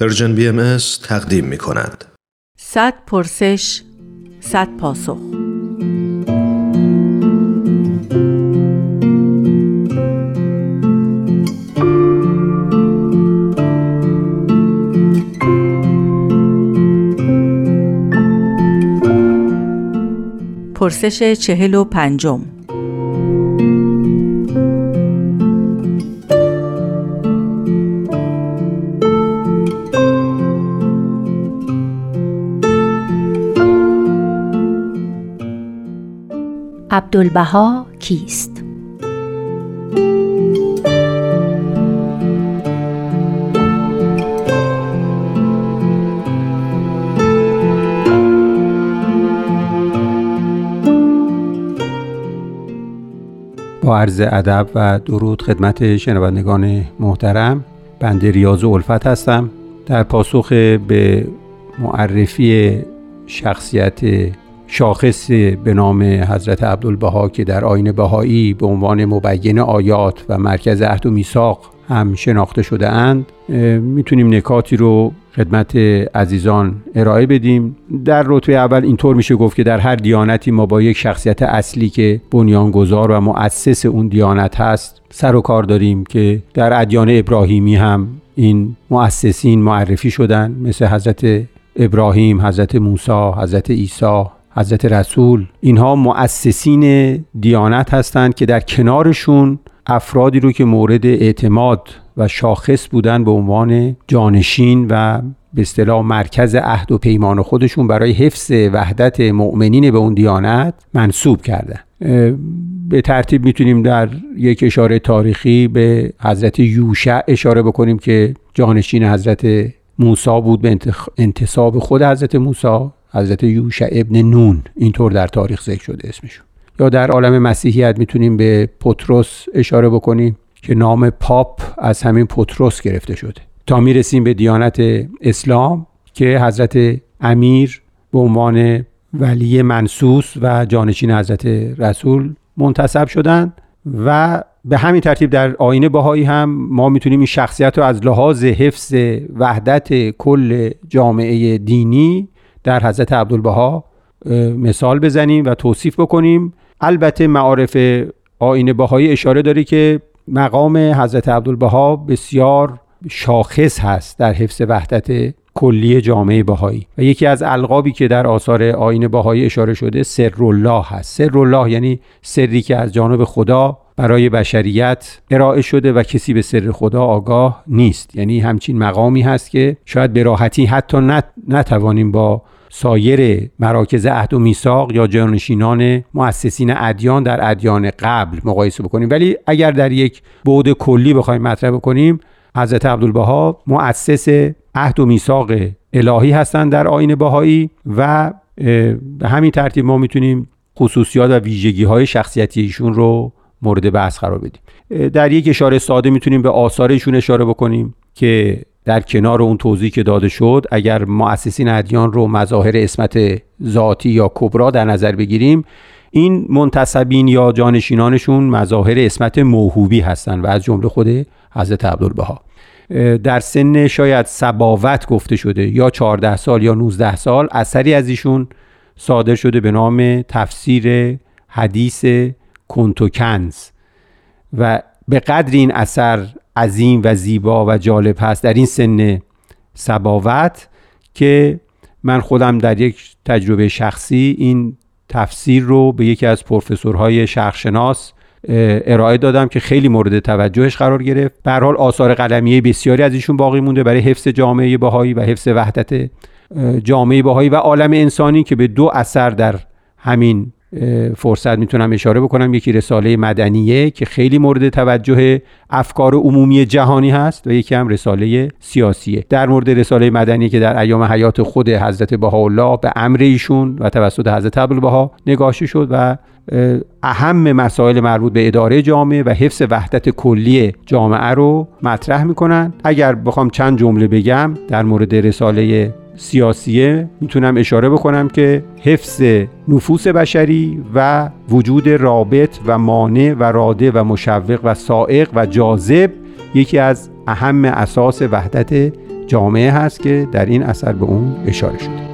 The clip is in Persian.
پرژن بی ام تقدیم می کند. صد پرسش صد پاسخ پرسش چهل و پنجم عبدالبها کیست؟ با عرض ادب و درود خدمت شنوندگان محترم بنده ریاض الفت هستم در پاسخ به معرفی شخصیت شاخص به نام حضرت عبدالبها که در آین بهایی به عنوان مبین آیات و مرکز عهد و میثاق هم شناخته شده اند می‌تونیم نکاتی رو خدمت عزیزان ارائه بدیم. در رتبه اول اینطور میشه گفت که در هر دیانتی ما با یک شخصیت اصلی که بنیانگذار و مؤسس اون دیانت هست سر و کار داریم که در ادیان ابراهیمی هم این مؤسسین معرفی شدن مثل حضرت ابراهیم، حضرت موسی، حضرت عیسی، حضرت رسول. اینها مؤسسین دیانت هستند که در کنارشون افرادی رو که مورد اعتماد و شاخص بودن به عنوان جانشین و به اصطلاح مرکز عهد و پیمان خودشون برای حفظ وحدت مؤمنین به اون دیانت منصوب کردن. به ترتیب می‌تونیم در یک اشاره تاریخی به حضرت یوشع اشاره بکنیم که جانشین حضرت موسی بود به انتصاب خود حضرت موسی. حضرت یوشع ابن نون اینطور در تاریخ ذکر شده اسمشون یا در عالم مسیحیت می‌تونیم به پتروس اشاره بکنیم که نام پاپ از همین پتروس گرفته شده. تا می‌رسیم به دیانت اسلام که حضرت امیر به عنوان ولی منسوس و جانشین حضرت رسول منتصب شدند و به همین ترتیب در آینه بهایی هم ما می‌تونیم این شخصیت رو از لحاظ حفظ وحدت کل جامعه دینی در حضرت عبدالبها مثال بزنیم و توصیف بکنیم. البته معارف آین بهایی اشاره داره که مقام حضرت عبدالبها بسیار شاخص هست در حفظ وحدت کلی جامعه بهایی. و یکی از القابی که در آثار آین بهایی اشاره شده سر الله هست. سر الله یعنی سری که از جانب خدا برای بشریت ارائه شده و کسی به سر خدا آگاه نیست. یعنی همچین مقامی هست که شاید به راحتی حتی نتوانیم با سایر مراکز عهد و میثاق یا جانشینان مؤسسین ادیان در ادیان قبل مقایسه بکنیم. ولی اگر در یک بعد کلی بخوایم مطرح بکنیم حضرت عبدالبها مؤسس عهد و میثاق الهی هستند در آین بهایی و به همین ترتیب ما می‌تونیم خصوصیات و ویژگی های شخصیتی ایشون رو مورد بحث قرار بدیم. در یک اشاره ساده می‌تونیم به آثار ایشون اشاره بکنیم که در کنار اون توضیح که داده شد اگر مؤسسین ادیان رو مظاهر اسمت ذاتی یا کبرا در نظر بگیریم این منتصبین یا جانشینانشون مظاهر اسمت موهوبی هستند و از جمله خود حضرت عبدالبها. در سن شاید سباوت گفته شده یا 14 سال یا 19 سال اثری از ایشون صادر شده به نام تفسیر حدیث کنتوکنز و به قدر این اثر عظیم و زیبا و جالب هست در این سن سباوت که من خودم در یک تجربه شخصی این تفسیر رو به یکی از پروفسورهای شرقشناس ارائه دادم که خیلی مورد توجهش قرار گرفت. به حال آثار قلمیه بسیاری از ایشون باقی مونده برای حفظ جامعه بهایی و حفظ وحدت جامعه بهایی و عالم انسانی که به دو اثر در همین فرصت می‌تونم اشاره بکنم. یکی رساله مدنیه که خیلی مورد توجه افکار عمومی جهانی هست و یکی هم رساله سیاسیه. در مورد رساله مدنی که در ایام حیات خود حضرت بهاءالله به امر ایشون و توسط حضرت عبدالبها نگاشته شد و اهم مسائل مربوط به اداره جامعه و حفظ وحدت کلی جامعه رو مطرح می‌کنن. اگر بخوام چند جمله بگم در مورد رساله سیاسیه می‌تونم اشاره بکنم که حفظ نفوس بشری و وجود رابط و مانع و راده و مشوق و سائق و جاذب یکی از اهم اساس وحدت جامعه هست که در این اثر به اون اشاره شده.